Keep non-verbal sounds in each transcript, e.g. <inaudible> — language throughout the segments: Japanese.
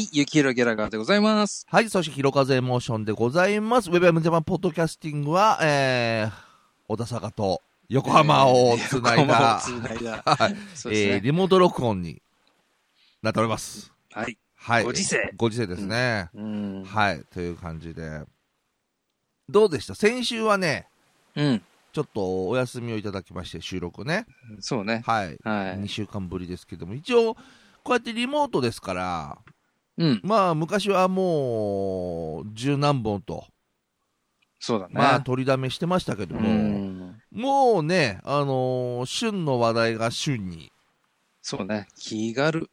はい、ゆきひろギャラガーでございます。はい、そして、ひろかぜエモーションでございます。ウェブエムジャパンポッドキャスティングは、えー、小田坂と横浜をつない横浜だを、つないだ。<laughs> はいね。えーリモート録音になっております。はい。はい。ご時世ご時世ですね。うん。はい、という感じで。どうでした？先週はね、うん。ちょっとお休みをいただきまして、収録ね。そうね。はい。2はい。週間ぶりですけども、一応、こうやってリモートですから、うん。まあ、昔はもう、十何本と、そうだね。まあ、取りだめしてましたけどうも、ん。もうね、あのー旬の話題が旬に、そうね。気軽。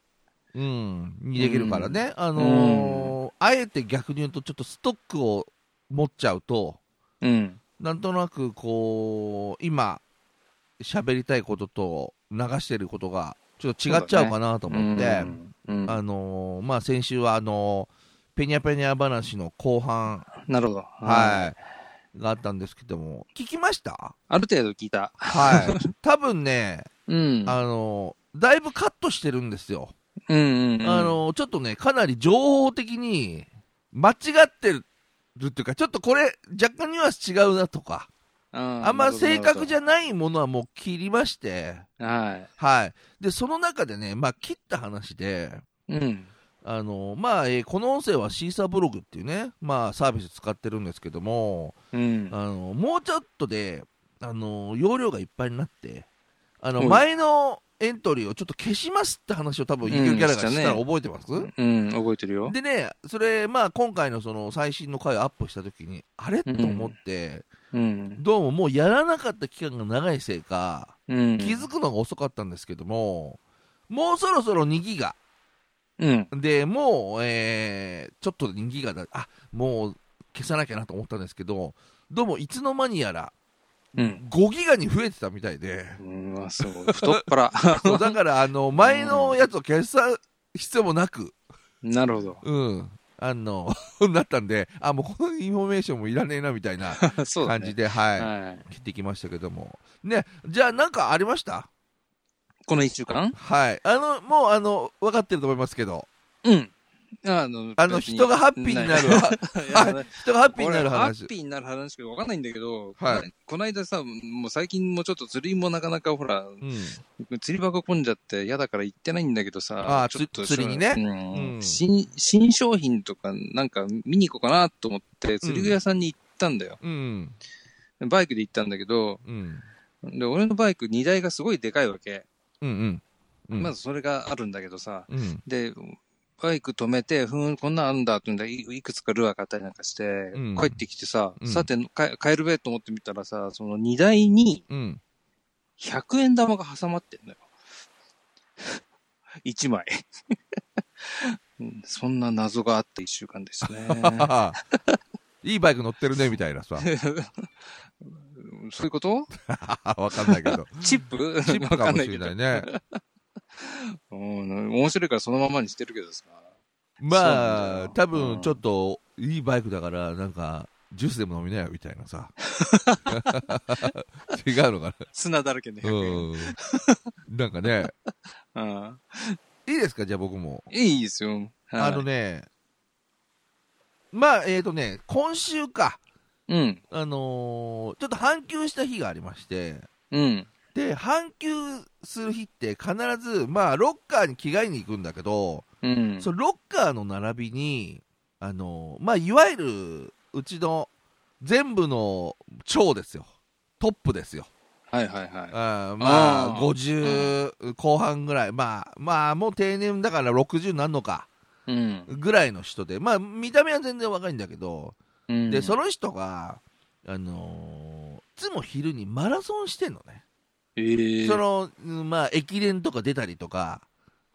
うん、にできるからね、あのーあえて逆に言うと、ちょっとストックを持っちゃうと、うん。なんとなくこう、今、喋りたいことと流してることが、ちょっと違っちゃうかなと思って、うん。うんあのーまあ、先週はあのーペニャペニャ話の後半、なるほど。い。はい、があったんですけども、聞きました？ある程度聞いた。はい。<laughs> 多分ね、うん。あのーだいぶカットしてるんですよ。うんうんうん。あのーちょっとね、かなり情報的に間違ってるっていうか、ちょっとこれ、若干ニュアンス違うなとか、ああんま正確じゃ。ゃないものはもう切りまして、はい。はい。で、その中でね、まあ、切った話で、うん。あの、まあ、えーこの音声はシーサーブログっていうね、まあ、サービス使ってるんですけども、うん。あの、もうちょっとで、あの、容量がいっぱいになって、あの、はい前のエントリーをちょっと消しますって話を多分、うんイケキャラがしたら覚えてます、うん、覚えてるよ。でね、それ、まあ、今回のその最新の回をアップしたときに、あれ？と思って、うん。どうももうやらなかった期間が長いせいか、うん。気づくのが遅かったんですけども、もうそろそろ2ギガ。うん。で、もう、えー、ちょっと2ギガだ、あ、もう消さなきゃなと思ったんですけど、どうもいつの間にやらうん。5ギガに増えてたみたいで、うん、あそう。太っ腹。<laughs> そうだから、あの、前のやつを消さ必要もなく、なるほど。うん、あの、<laughs> なったんで、あ、もうこのインフォメーションもいらねえなみたいな。<laughs> 感じで、はい、はい。切ってきましたけども。ね、じゃあなんかありました？この一週間？はい。あの、もうあの、分かってると思いますけど、うん。あの、あの、<laughs> 人がハッピーになる。人がハッピーになる俺ハ話ッ。ピーになる話しかわかんないんだけど、はいこの間さ、もう最近もちょっと釣りもなかなかほら、うん。釣り箱混んじゃって嫌だから行ってないんだけどさ、あーちょっとつ釣りにねうんうん新、新商品とかなんか見に行こうかなと思って釣り具屋さんに行ったんだよ。うん。バイクで行ったんだけど、うん。で、俺のバイク荷台がすごいでかいわけ。うん。うん。うん。まずそれがあるんだけどさ、うん。で、バイク止めて、ふーん、こんなんあるんだってんだいいくつかルアー買ったりなんかして、うん帰ってきてさ、うんさて、か帰るべと思ってみたらさ、その荷台にうん。100円玉が挟まってんのよ。<laughs> 1枚。<laughs> うんそんな謎があった一週間ですね。<laughs> いいバイク乗ってるね、みたいなさ。そういうこと？わかんないけど。チップ？チップわかもしれ。ないね。うん、面白いからそのままにしてるけどさ。まあ、よ多分ちょっと、いいバイクだから、なんか、ジュースでも飲みなよ、みたいなさ。<laughs> 違うのか砂だらけでな。100円。うん。なんかね、<laughs> うんいいですか、じゃあ僕も。いいですよ。はいあのね、まあ、えっ、ー、とね、今週か、うん。あのーちょっと半休した日がありまして、うん。で、半休する日って必ず、まあ、ロッカーに着替えに行くんだけど、うん。そのロッカーの並びに、あのーまあ、いわゆる、うちの全部の長ですよ。トップですよ。はいはいはい。あーまあ、あー50後半ぐらい。まあ、まあ、もう定年だから60なんのか、うん。ぐらいの人で、まあ、見た目は全然若いんだけど、うんで、その人が、あのーいつも昼にマラソンしてんのね。ええその、うんまあ、駅伝とか出たりとか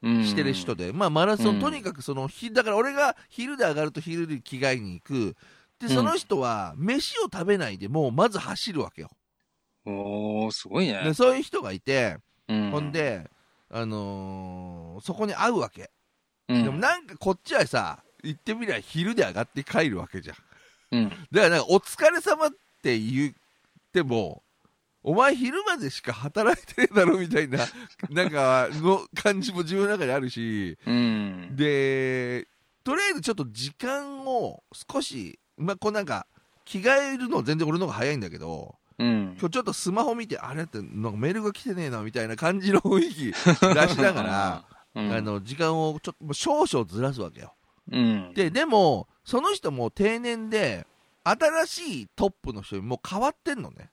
してる人で、まあ、マラソン、うんとにかくその、ひだから俺が昼で上がると昼で着替えに行く。で、その人は、飯を食べないでもう、まず走るわけよ。おー、すごいね。で、そういう人がいて、うんほん、で、あのーそこに会うわけ。うん、でもなんかこっちはさ、言ってみりゃ昼で上がって帰るわけじゃん。うん。だからなんか、お疲れ様って言っても、お前昼までしか働いてねえだろみたいな、<laughs> なんか、の感じも自分の中にあるし、うん。で、とりあえずちょっと時間を少し、まあ、こうなんか、着替えるの全然俺の方が早いんだけど、うん。今日ちょっとスマホ見て、あれって、なんかメールが来てねえな、みたいな感じの雰囲気出しながら、うん、あの、時間をちょっと少々ずらすわけよ。うん。で、でも、その人も定年で、新しいトップの人にもう変わってんのね。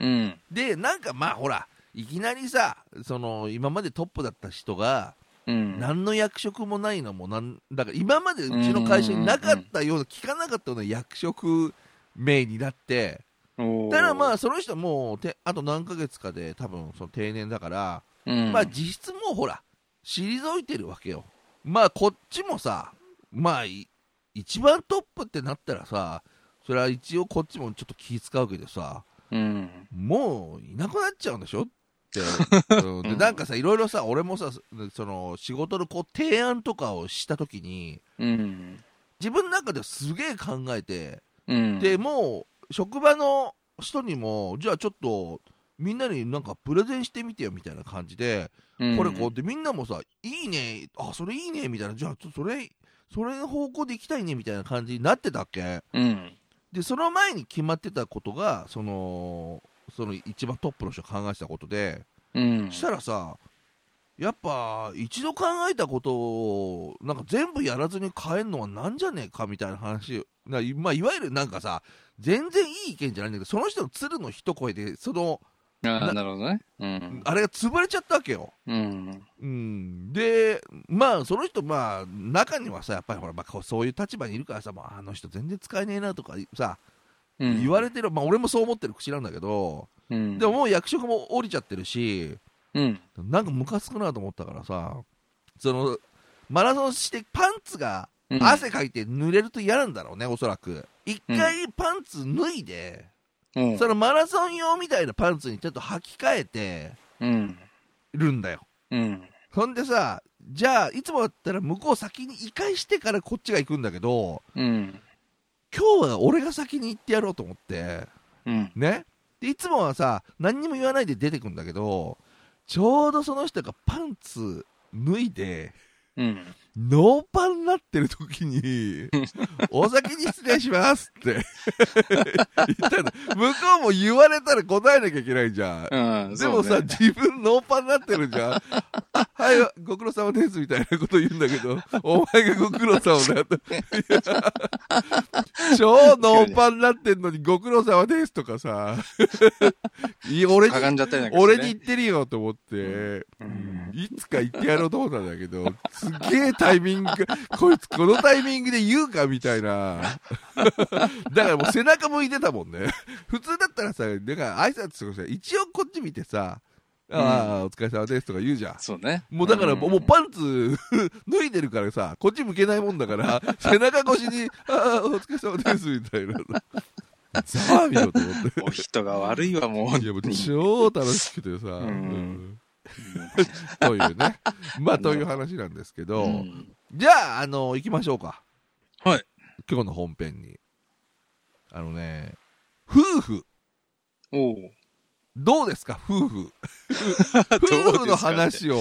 うん。で、なんかまあほら、いきなりさ、その、今までトップだった人が、うん。何の役職もないのもなん、だから今までうちの会社になかったような、聞かなかったような役職名になって、ただまあ、その人もて、あと何ヶ月かで多分その定年だから、うん、まあ実質もうほら、退いてるわけよ。まあこっちもさ、まあい一番トップってなったらさ、それは一応こっちもちょっと気使うけどさ、うん。もういなくなっちゃうんでしょって。<laughs> うんで、なんかさ、いろいろさ、俺もさ、その仕事のこう提案とかをしたときに、うん。自分の中ではすげえ考えて、うん。で、もう職場の人にも、じゃあちょっと、みんなになんかプレゼンしてみてよみたいな感じで、うん、これこうってみんなもさ、いいね、あ、それいいねみたいな、じゃあそれ、それの方向で行きたいねみたいな感じになってたっけ？うん。で、その前に決まってたことが、その、その一番トップの人が考えてたことで、うん。したらさ、やっぱ一度考えたことをなんか全部やらずに変えるのはなんじゃねえかみたいな話な、まあ、いわゆるなんかさ全然いい意見じゃないんだけどその人の鶴の一声でそのあなあ、なるほどね。うん。あれが潰れちゃったわけよ。うん。うん、で、まあ、その人、まあ、中にはさ、やっぱりほら、まあ、そういう立場にいるからさ、まあ、あの人全然使えねえなとかさ、うん。言われてる、まあ、俺もそう思ってる口なんだけど、うん。でももう役職も降りちゃってるし、うん。なんかムカつくなと思ったからさ、その、マラソンしてパンツがうん汗かいて濡れると嫌なんだろうね、おそらく。一回パンツ脱いで、うん。そのマラソン用みたいなパンツにちょっと履き替えてうん。るんだよ。うん。そんでさ、じゃあ、いつもだったら向こう先に移開してからこっちが行くんだけど、うん。今日は俺が先に行ってやろうと思って、うん。ね。で、いつもはさ、何にも言わないで出てくんだけど、ちょうどその人がパンツ脱いで、うん。ノーパンになってる時に、<laughs> お先に失礼しますって <laughs> 言ったの。向こうも言われたら答えなきゃいけないじゃん。うん。でもさ、ね自分ノーパンになってるじゃん。あはい、ご苦労様ですみたいなこと言うんだけど、お前がご苦労様だよと。<laughs> 超ノーパンになってんのにご苦労様ですとかさ、俺にね俺に言ってるよと思って、うんいつか言ってやろうと思ったんだけど、すげえタイミング、こいつこのタイミングで言うかみたいな。だからもう背中向いてたもんね。普通だったらさ、だから挨拶とかさ、一応こっち見てさ、ああ、お疲れ様ですとか言うじゃん。そうね。もうだから、んもうパンツ <laughs> 脱いでるからさ、こっち向けないもんだから、背中越しに、ああ、お疲れ様ですみたいな。さあ見ろと思って。<laughs> お人が悪いわ、もう。いや、もう超楽しくてさ、んうん <laughs> というね。まあ、という話なんですけど、うんじゃあ、あの、行きましょうか。はい。今日の本編に。あのね、夫婦、おう。どうですか、夫婦？<laughs> 夫婦の話を。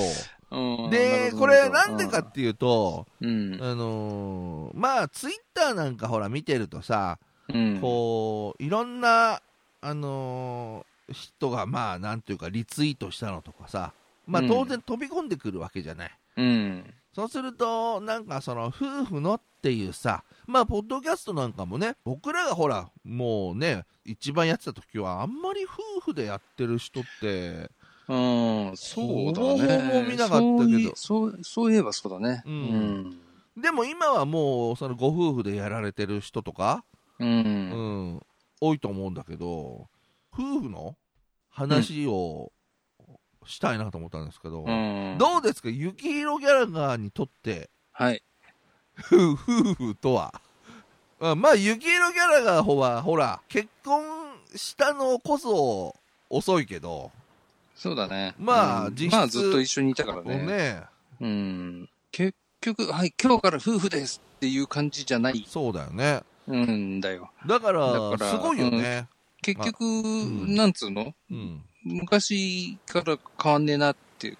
うんで、これなんでかっていうと、うん。あのーまあ、ツイッターなんかほら見てるとさ、うん。こう、いろんな、あのー人が、まあ、なんていうか、リツイートしたのとかさ、まあ、うん当然飛び込んでくるわけじゃない。うん。そうすると、なんかその、夫婦のっていうさ、まあ、ポッドキャストなんかもね、僕らがほら、もうね、一番やってた時は、あんまり夫婦でやってる人って、うん、そうだね。ほぼ見なかったけどそういそう、いえばそうだね。うんでも今はもう、そのご夫婦でやられてる人とか、うん。ううん。ん、多いと思うんだけど、夫婦の話をしたいなと思ったんですけど、うん。どうですか、雪広ギャラガーにとって、はい。夫婦とは？あ <laughs> まあ、雪色ギャラガーは、ほら、結婚したのこそ遅いけど、そうだね。まあ実質うんまあずっと一緒にいたからねね。うん。結局、はい、今日から夫婦ですっていう感じじゃないそうだよね。うんだよ。だから、だからすごいよね。結局、んなんつうの？うん。昔から変わんねえなって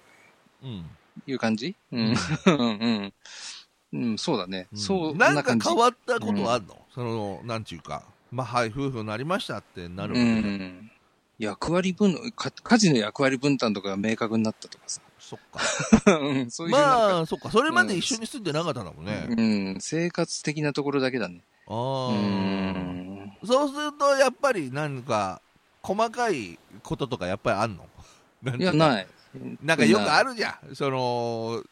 うん。いう感じ？うん。うん。<laughs> うん、そうだね。うんそう、なんかな感じ。変わったことあんの、その、なんちゅうか。まあ、はい、夫婦になりましたってなるうわけで、ん。役割分、か家事の役割分担とかが明確になったとかさ。そっか。<laughs> うんそういうまあ、そっか。それまで一緒に住んでなかったんだもんね。うん、生活的なところだけだね。あうあ。ん。そうすると、やっぱり、なんか、細かいこととかやっぱりあんの？いや、ない。なんかよくある。るじゃん。その、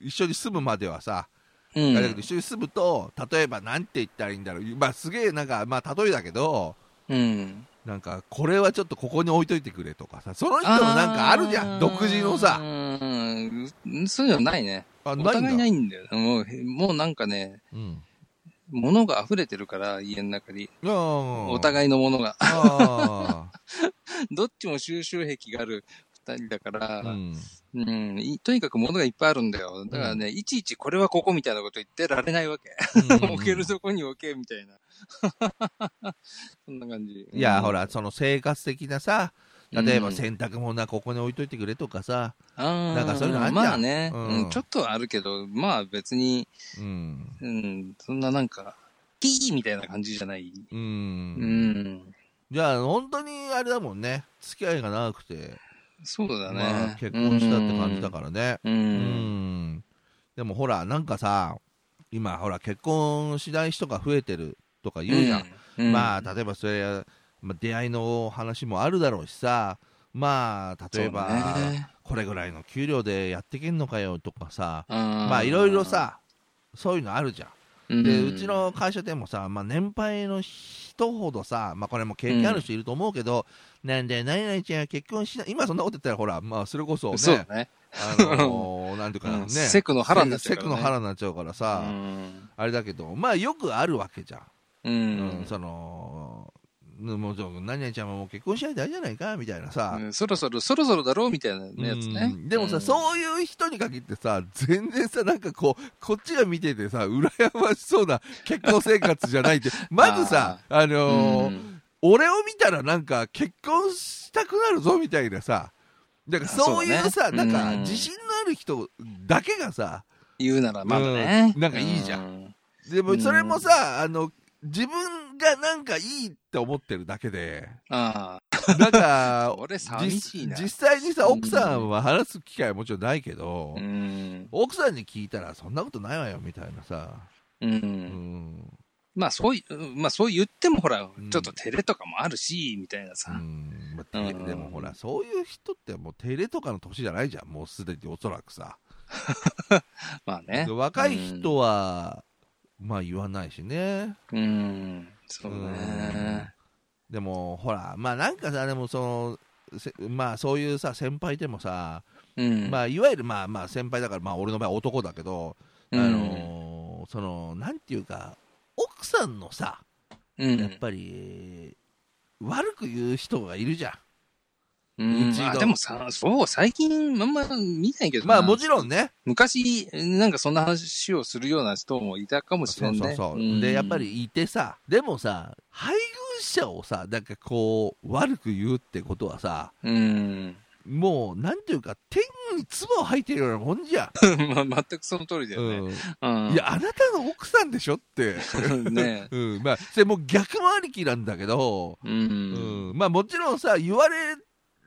一緒に住むまではさ、うんだけど一緒に住むと、例えばなんて言ったらいいんだろう。まあすげえなんか、まあ例えだけど、うん。なんか、これはちょっとここに置いといてくれとかさ、その人のなんかあるじゃん。独自のさ。うん。そういうのないね。あ、お互いないんだよ。もう、もうなんかね、うん。物が溢れてるから、家の中に。おお互いのものが。あ <laughs> どっちも収集癖がある二人だから、あ。うん。うん、いとにかく物がいっぱいあるんだよ。だからね、いちいちこれはここみたいなこと言ってられないわけ。<laughs> 置けるとこに置け、みたいな。<laughs> そんな感じ。いや、うんほら、その生活的なさ、例えばうん洗濯物はここに置いといてくれとかさ、あーなんかそういうのあんじゃんまあね、うんうんちょっとはあるけど、まあ別に、うん。うん、そんななんか、キーみたいな感じじゃない。う。うんん。じゃあ、本当にあれだもんね。付き合いが長くて、そうだね。まあ、結婚したって感じだからね。う。うんん。でもほら、なんかさ、今ほら、結婚しない人が増えてるとか言うじゃん。うん。まあ、例えばそれ、まあ、出会いの話もあるだろうしさ、まあ、例えば、ね。これぐらいの給料でやってけんのかよとかさ、ままあ、いろいろ、さ、そういうのあるじゃん。うん。で、うち、の会社でもさ、まあ、年配の人ほどさ、まあ、これも経験ある人いると思うけど、なんで、何々ちゃんは結婚しない、今そんなこと言ったら、ほら、まあ、それこそね、そね。あのー <laughs> なんていうかな、ね、うん。セクの腹になっちゃうからね。セクの腹になっちゃうからさ、うん。あれだけど、まあ、よくあるわけじゃん。ううんん。その、何々ちゃんはもう結婚しないであれじゃないかみたいなさ、うんそろそろ、そろそろだろうみたいなやつね。う。ん。でもさ、うんそういう人に限ってさ、全然さ、なんかこう、こっちが見ててさ、羨ましそうな結婚生活じゃないって、<laughs> まずさ、あのーうん。俺を見たらなんか結婚したくなるぞみたいなさ、だからそういうさ、そうだね。なんかうん。自信のある人だけがさ、言うならまだね。うん。なんかいいじゃん。ん。でもそれもさ、あの、自分がなんかいいって思ってるだけで、あなんあ、か、<laughs> 俺寂しいな。実実際にさ、奥さんは話す機会はもちろんないけど、うん。奥さんに聞いたらそんなことないわよみたいなさ、う。うんん。まあそういう、まあそう言ってもほらうん、ちょっと照れとかもあるし、みたいなうさ。んまあうんでもほら、そういう人ってもう照れとかの年じゃないじゃん、もうすでにおそらくさ。<laughs> まあねで。若い人は、まあ言わないしね。うん。そうね。でも、ほら、まあなんかさ、でもその、せまあそういうさ、先輩でもさ、うん。まあいわゆるまあまあ先輩だから、まあ俺の場合男だけど、あうんのーその、なんていうか、奥さんのさ、うん。やっぱり、悪く言う人がいるじゃん。うんあでもさ、そう、最近あんま見ないけどなまあもちろんね。昔、なんかそんな話をするような人もいたかもしれんね。そうそうそう。んで、やっぱ、りいてさ、でもさ、配偶者をさ、なんかこう、悪く言うってことはさ、うん。もう、なんていうか、天に唾を吐いてるようなもんじゃん。<laughs> まあ、全くその通りだよね。うんうん。いや、あなたの奥さんでしょって。<laughs> ね <laughs> うん、まあ、それもう逆もありきなんだけど、う。うんん、まあもちろんさ、言われ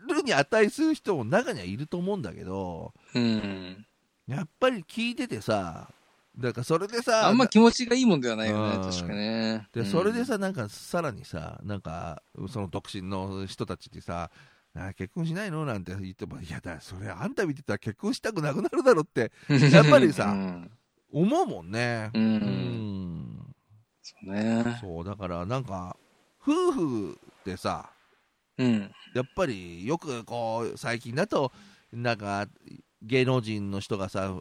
るに値する人も中にはいると思うんだけど、うん。やっぱり聞いててさ、だからそれでさ、あんま気持ちがいいもんではないよね、うん確かね。で、うんそれで、さ、なんかさらにさ、なんか、その独身の人たちにさ、あ結婚しないの？なんて言っても、いやだ、それあんた見てたら結婚したくなくなるだろってやっぱりさうん。思うもんね。う。うんん。そうね。そう、だからなんか、夫婦でさ、うん。やっぱりよくこう、最近だと、なんか、芸能人の人がさ、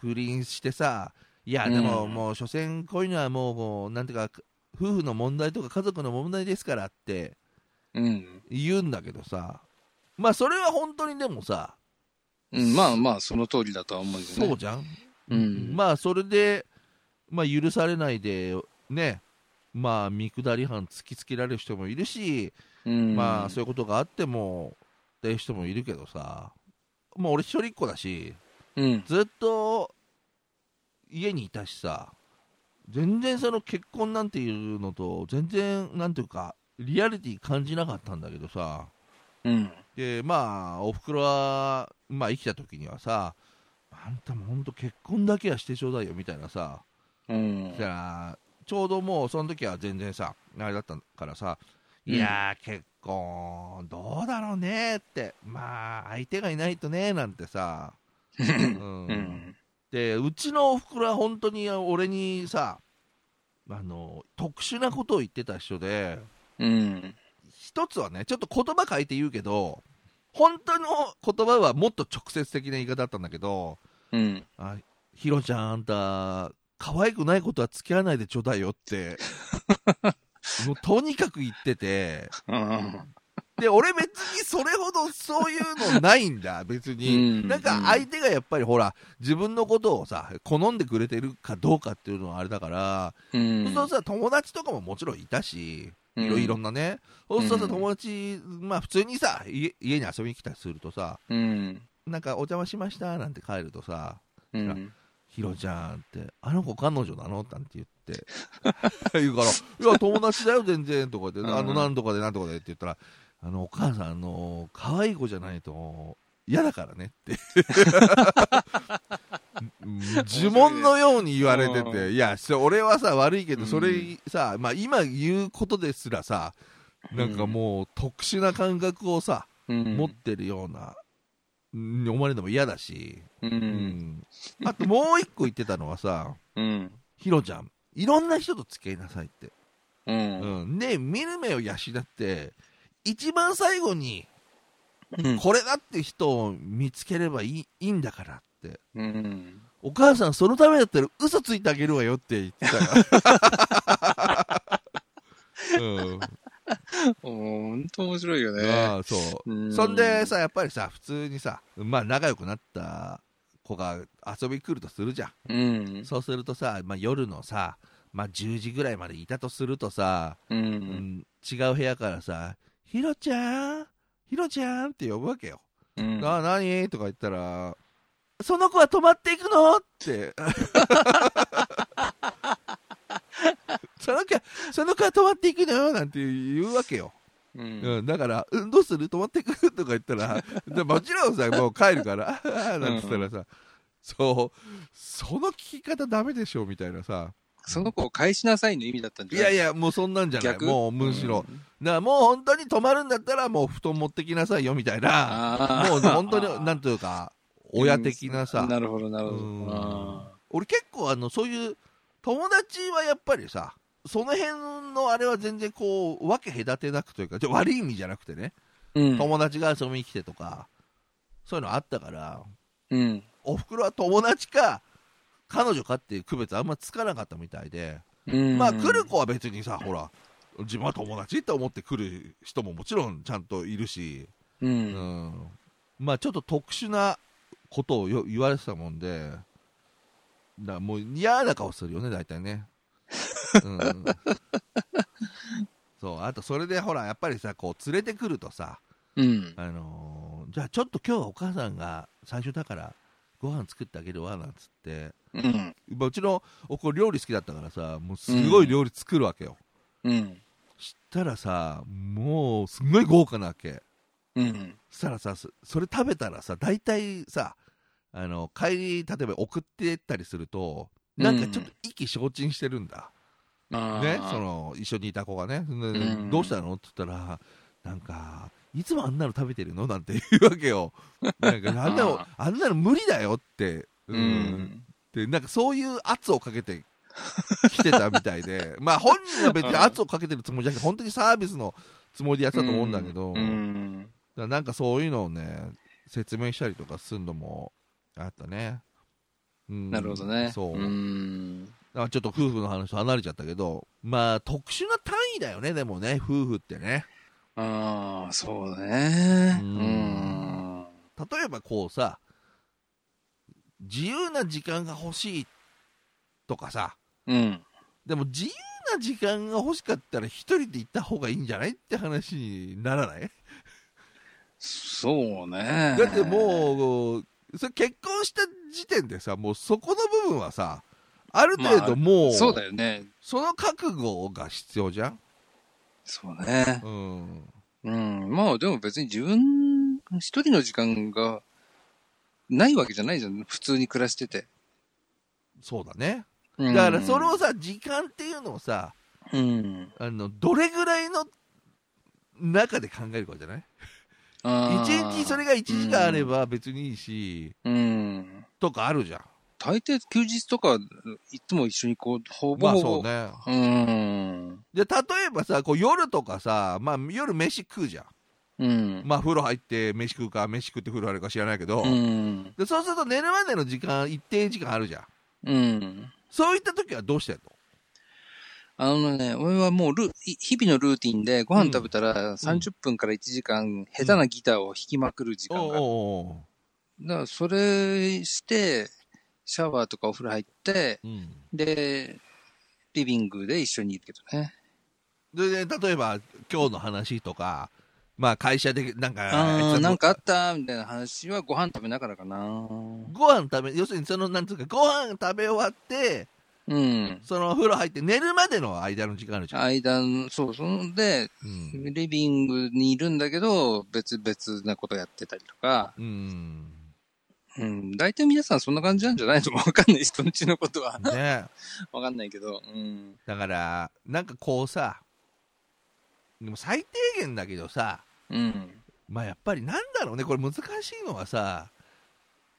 不倫してさ、いや、でもうんもう、所詮こういうのはもう、もうなんていうか、夫婦の問題とか家族の問題ですからってうん。言うんだけどさ、まあそれは本当にでもさ、うん、まあまあ、その通りだとは思うよね。そうじゃん、うん。まあそれで、まあ許されないで、ね、まあ見下り犯突きつけられる人もいるし、うん、まあそういうことがあってもっていう人もいるけどさ、まあ俺一人っ子だし、うん。ずっと家にいたしさ、全然その結婚なんていうのと、全然、なんていうか、リアリティ感じなかったんだけどさ、うん。で、まあ、おふくろは、まあ、生きた時にはさ、あんたも本当結婚だけはしてちょうだいよみたいなさ、うん。じゃあ、ちょうどもうその時は全然さ、あれだったからさ、うんいやー、結婚、どうだろうねって、まあ、相手がいないとね、なんてさ、うんうん。で、うちのおふくろは本当に俺にさ、あの、特殊なことを言ってた人で、うん。一つはね、ちょっと言葉変えて言うけど、本当の言葉はもっと直接的な言い方だったんだけど、うん。あヒロちゃん、あんた、可愛くないことは付き合わないでちょうだいよって、<laughs> もうとにかく言ってて、うん。で、俺別にそれほどそういうのないんだ、<laughs> 別に。うんなんか相手がやっぱりほら、自分のことをさ、好んでくれてるかどうかっていうのはあれだから、うん。そうさ、友達とかももちろんいたし、いろいろんなね、そうするとさ、友達、まあ普通にさ、家家に遊びに来たりするとさ、うん。なんかお邪魔しましたなんて帰るとさ、うん。ヒロちゃんって、あの子彼女なのなんて言って、<laughs> 言うから、いや、友達だよ、全然、とかで、うん。あの、なんとかで、なんとかでって言ったら、あの、お母さん、あの、可愛い子じゃないと、嫌だからねって。う <laughs> ん呪文のように言われてうて、いや、そ俺はさ、悪いけど、うん。それさ、まあ、今言うことですらさ、なんかもう、特殊な感覚をさ、うん。持ってるような、うん思われるのも嫌だし、う。うんんあともう一個言ってたのはさ、うん。ヒロちゃん、いろんな人と付き合いなさいって。うん。うん。で、見る目を養って、一番最後に、うん。これだって人を見つければいいいいんだからって。うん。お母さん、そのためだったら嘘ついてあげるわよって言ってたよ。<laughs> うん。<laughs> ほんと面白いよね。ああ、そう。うんそんでさ、やっぱりさ、普通にさ、まあ仲良くなった子が遊び来るとするじゃん。うん。そうするとさ、まあ、夜のさ、まあ、10時ぐらいまでいたとするとさ、う。うんん、違う部屋からさ、ひろちゃん、ひろちゃん？って呼ぶわけよ。うん。あ、何？とか言ったら、その子は泊まっていくの？って。その子は、その子は泊まっていくのよなんて言うわけよ。うん。うん、だから、うん、どうする？泊まっていく？とか言ったら、でもちろんさ、もう帰るから、ああ、なんつったらさ、そう、その聞き方ダメでしょみたいなさ、その子を返しなさいの意味だったんじゃない？いやいや、もうそんなんじゃない。逆？もうむしろ。うん。もう本当に泊まるんだったら、もう布団持ってきなさいよみたいな、もう本当に、なんというか、親的なさ、なるほど、なるほうん。ど。あ俺結構あの、そういう、友達はやっぱりさ、その辺のあれは全然こう、分け隔てなくというか、じゃ悪い意味じゃなくてね、ーうん。友達が遊びに来てとか、そういうのあったから、うん。おふくろは友達か、彼女かっていう区別あんまつかなかったみたいで、うん。まあ来る子は別にさ、ほら、自分は友達って思って来る人ももちろんちゃんといるし、う。うんん、まあちょっと特殊なことをよ言われてたもんで、だからもう嫌な顔するよね、大体ね。うん、そう、あとそれでほら、やっぱりさ、こう連れてくるとさ、うん。あのーじゃあちょっと今日はお母さんが最初だからご飯作ってあげるわなんつって、うん。まあうちのお子料理好きだったからさ、もうすごい料理作るわけよ。うん。したらさ、もうすんごい豪華なわけ。うん。したらさ、そそれ食べたらさ、大体さ、あの、帰り、例えば送ってったりすると、なんかちょっと意気消沈してるんだ。ね、その、一緒にいた子がね、どうしたの？って言ったら、なんか、いつもあんなの食べてるの？なんて言うわけよ。なんか、<laughs> あんなのあ、あんなの無理だよって。ううんん。で、なんかそういう圧をかけて来てたみたいで、まあ本人は別に圧をかけてるつもりじゃなくて、本当にサービスのつもりでやってたと思うんだけど、うん。らなんかそういうのをね、説明したりとかするのもあったね。うんなるほどね。そう。ん。だからちょっと夫婦の話と離れちゃったけど、まあ特殊な単位だよね、でもね、夫婦ってね。ああ、そうだね。ううんん。例えばこうさ、自由な時間が欲しいとかさ、うん。でも自由な時間が欲しかったら一人で行った方がいいんじゃないって話にならない？そうね。だってもう、それ結婚した時点でさ、もうそこの部分はさ、ある程度もう、そうだよね。その覚悟が必要じゃん？そうね。うん。うん。まあでも別に自分一人の時間がないわけじゃないじゃん。普通に暮らしてて。そうだね。うんだからそれをさ、時間っていうのをさ、うん。あの、どれぐらいの中で考えるかじゃない？あ一ー日それが1時間あれば別にいいし、うん。とかあるじゃん。大抵休日とか、いつも一緒にこう、ほぼまあほぼ。そうね。うん。で、例えばさ、こう夜とかさ、まあ夜飯食うじゃん。うん。まあ風呂入って飯食うか、飯食って風呂入るか知らないけど、うん。でそうすると寝るまでの時間、一定時間あるじゃん。うん。そういった時はどうしてんの？あのね、俺はもうル、い日々のルーティンでご飯食べたら30分から1時間、下手なギターを弾きまくる時間がある。だからそれして、シャワーとかお風呂入って、ううんで、リビングで一緒にいるけどね。で、で例えば今日の話とか、まあ会社でなんか、なんかあったみたいな話はご飯食べながらかな。ご飯食べ、要するにその、なんつうか、ご飯食べ終わって、うん。その風呂入って寝るまでの間の時間あるじゃん。間の、そう、そんで、うん。リビングにいるんだけど、別々なことやってたりとか、うん。うん、大体皆さんそんな感じなんじゃないの？わかんない、<laughs> 人んちのことは。ね <laughs> わかんないけど、うん。だから、なんかこうさ、でも最低限だけどさ、うん。まあやっぱりなんだろうね、これ難しいのはさ、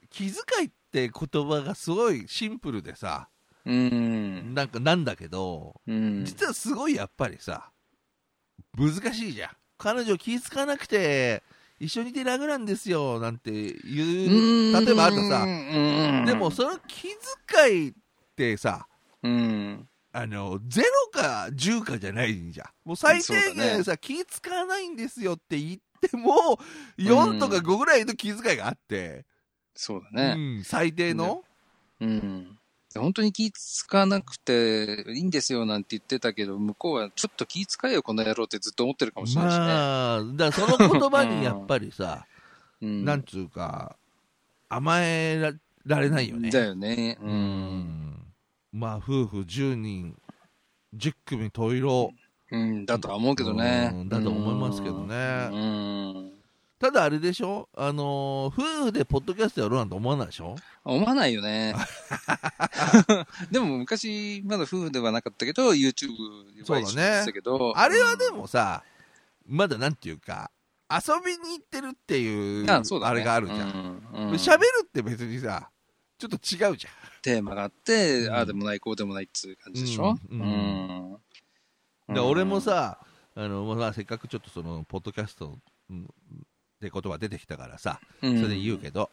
気遣いって言葉がすごいシンプルでさ、うん。なんかなんだけど、うん。実はすごいやっぱりさ、難しいじゃん。彼女気遣わなくて、一緒にいて楽なんですよ、なんて言う、例えばあるとさ、うんでも、その気遣いってさ、うん。あの、0か10かじゃないじゃん。もう最低限さ、気使わないんですよって言っても、4とか5ぐらいの気遣いがあって、そうだうね。ん、最低の、うん。本当に気使わなくていいんですよなんて言ってたけど、向こうはちょっと気遣えよ、この野郎ってずっと思ってるかもしれないしね。まあ、だからその言葉にやっぱりさ、うん。なんつうか、甘えらられないよね。だよね。う。うんん。まあ、夫婦10人、10組十色、うん、だとは思うけどねう。んだと思いますけどねうん。ただあれでしょ？あのー夫婦でポッドキャストやろうなんて思わないでしょ？思わないよね。<laughs> でも昔、まだ夫婦ではなかったけど、YouTube は一緒にやってたけど。あれはでもさ、まだなんていうか、遊びに行ってるっていう、あれがあるじゃん。ん。うん喋、るって別にさ、ちょっと違うじゃん。テーマがあって、うんああでもない、こうでもないっつう感じでしょ？うんうん。で俺もさ、あのまあ、せっかくちょっとその、ポッドキャストうんって言葉出てきたからさ、うん、それで言うけど、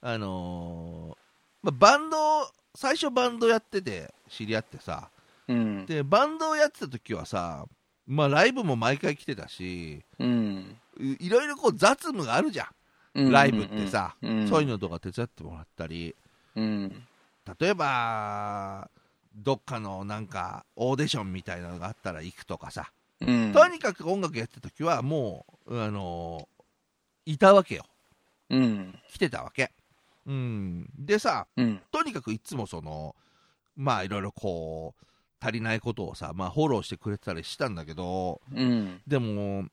あのーまあ、バンド、最初バンドやってて知り合ってさ、うん。で、バンドをやってた時はさ、まあライブも毎回来てたし、うん。いいろいろこう雑務があるじゃん。うんライブってさ、うんそういうのとか手伝ってもらったり、うん。例えば、どっかのなんかオーディションみたいなのがあったら行くとかさ、うん。とにかく音楽やってた時はもう、あのーいたわけよ。うん。来てたわけ。うん。でさ、うん。とにかくいつもその、まあいろいろこう、足りないことをさ、まあフォローしてくれてたりしたんだけど、うん。でも、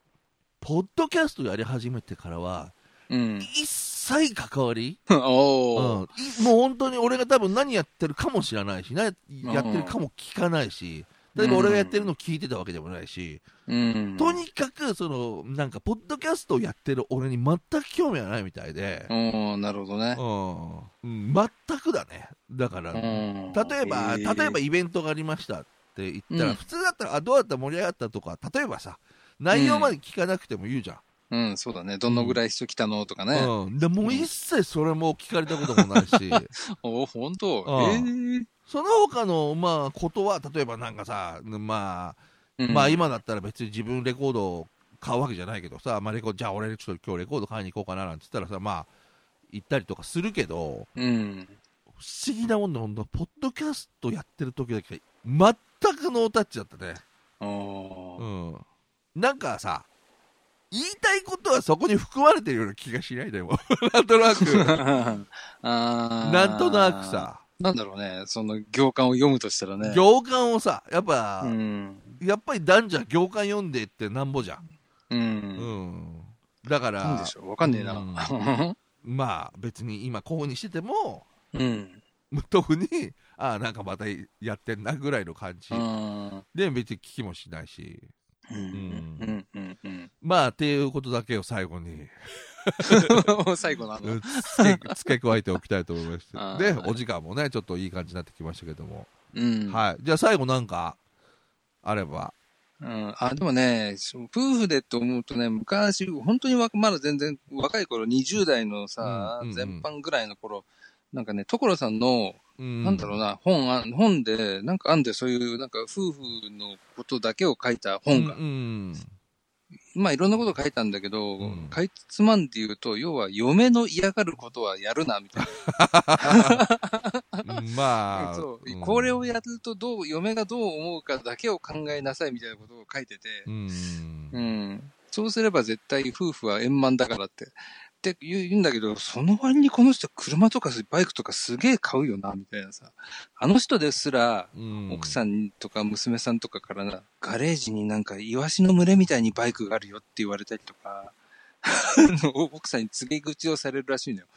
ポッドキャストやり始めてからは、うん。一切関わり、<laughs> おうんもう本当に俺が多分何やってるかも知らないし、何やってるかも聞かないし、例えば俺がやってるの聞いてたわけでもないし、うん。とにかく、その、なんか、ポッドキャストをやってる俺に全く興味はないみたいで、なるほどね。うん、うん全くだね。だから、例例えば、例えばイベントがありましたって言ったら、うん普通だったら、あ、どうだった盛り上がったとか、例えばさ、内容まで聞かなくても言うじゃん。うん、そうだね。どのぐらい人来たのとかね。うん。でもう一切それも聞かれたこともないし、<laughs> お本当？うんええその他の、まあ、ことは、例えばなんかさ、まあ、うんまあ今だったら別に自分レコードを買うわけじゃないけどさ、まあレコード、じゃあ俺ちょっと今日レコード買いに行こうかななんて言ったらさ、まあ、行ったりとかするけど、うん。不思議なもんで、ほんと、ポッドキャストやってる時だけ、全くノータッチだったね。おうーん。なんかさ、言いたいことはそこに含まれてるような気がしないでも。<laughs> なんとなく。<laughs> なんとなくさ、なんだろうね、その行間を読むとしたらね。行間をさ、やっぱ、うん。やっぱり男女は行間読んでってなんぼじゃん。う。うんん。だから、なんでしょう？わかんねえな。<laughs> まあ別に今こうにしてても、うん。特に、ああ、なんかまたやってんなぐらいの感じ。うん。で、別に聞きもしないし。うん。うん。うん。うん。まあ、っていうことだけを最後に、最後なの。うん。付け加えておきたいと思いまして。で、はいお時間もね、ちょっといい感じになってきましたけども。うん。はい。じゃあ最後なん。か、あれば。うん、あ、でもね、夫婦でと思うとね、昔、本当にわまだ全然若い頃、20代のさ、うん。うん。うん。全般ぐらいの頃、なん。かね、所さん。の、うんなんだろうな、本あ、本で、なんかあんで、そういう、なんか夫婦のことだけを書いた本が。うんうんまあ、いろんなこと書いたんだけど、うんかいつまんで言うと、要は、嫁の嫌がることはやるな、みたいうんまな。あ、そううんこれをやると、どう、嫁がどう思うかだけを考えなさい、みたいなことを書いてて、うん。うん。そうすれば絶対夫婦は円満だからって。って言うんだけど、その割にこの人車とかバイクとかすげえ買うよな、みたいなさ。あの人ですら、うん奥さんとか娘さんとかからな、ガレージになんかイワシの群れみたいにバイクがあるよって言われたりとか、<laughs> 奥さんに告げ口をされるらしいのよ。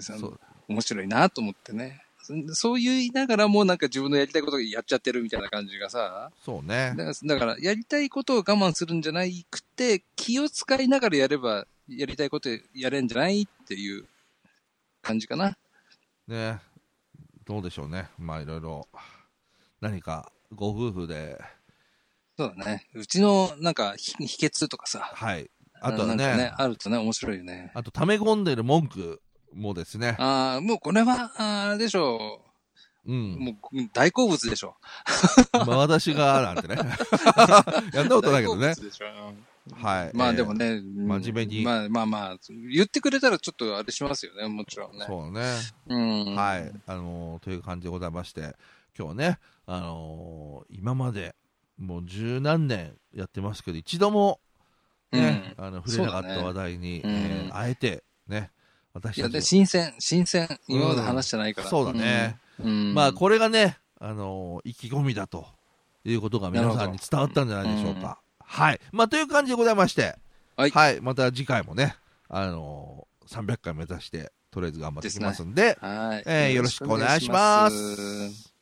そう面白いなと思ってね。そそう言いながらもなんか自分のやりたいことをやっちゃってるみたいな感じがさ、そうねだ。から、だからやりたいことを我慢するんじゃなくて、気を使いながらやれば、やりたいことやれんじゃないっていう感じかな。ね。どうでしょうね。まあいろいろ、何かご夫婦で、そうだね。うちの、なんか、ひ秘訣とかさ。はい。あとはなんかね、あるとね、面白いよね。あと溜め込んでる文句もですね。ああ、もうこれは、あれでしょう。うん。もう、大好物でしょ。まあ私が、なんてね。<laughs> やったことないけどね大好。物でしょ。うんはい。まあえーでもね、真面目にまあまあまあ、言ってくれたらちょっとあれしますよね、もちろんね。そうね。うん。はい。あのーという感じでございまして、今日はね、あのー今まで、もう十何年やってますけど、一度も、ね、あの、触れなかった話題に、そうだねえーあえて、ね、私いや、で、たち新鮮、新鮮。今まで話してないから。そうだね。うん。うんまあ、これがね、あのー意気込みだということが皆さんに伝わったんじゃないでしょうか。はい。まあ、という感じでございまして、はい。また次回もね、あのー300回目指して、とりあえず頑張っていきますんで、はい。えーよろしくお願いします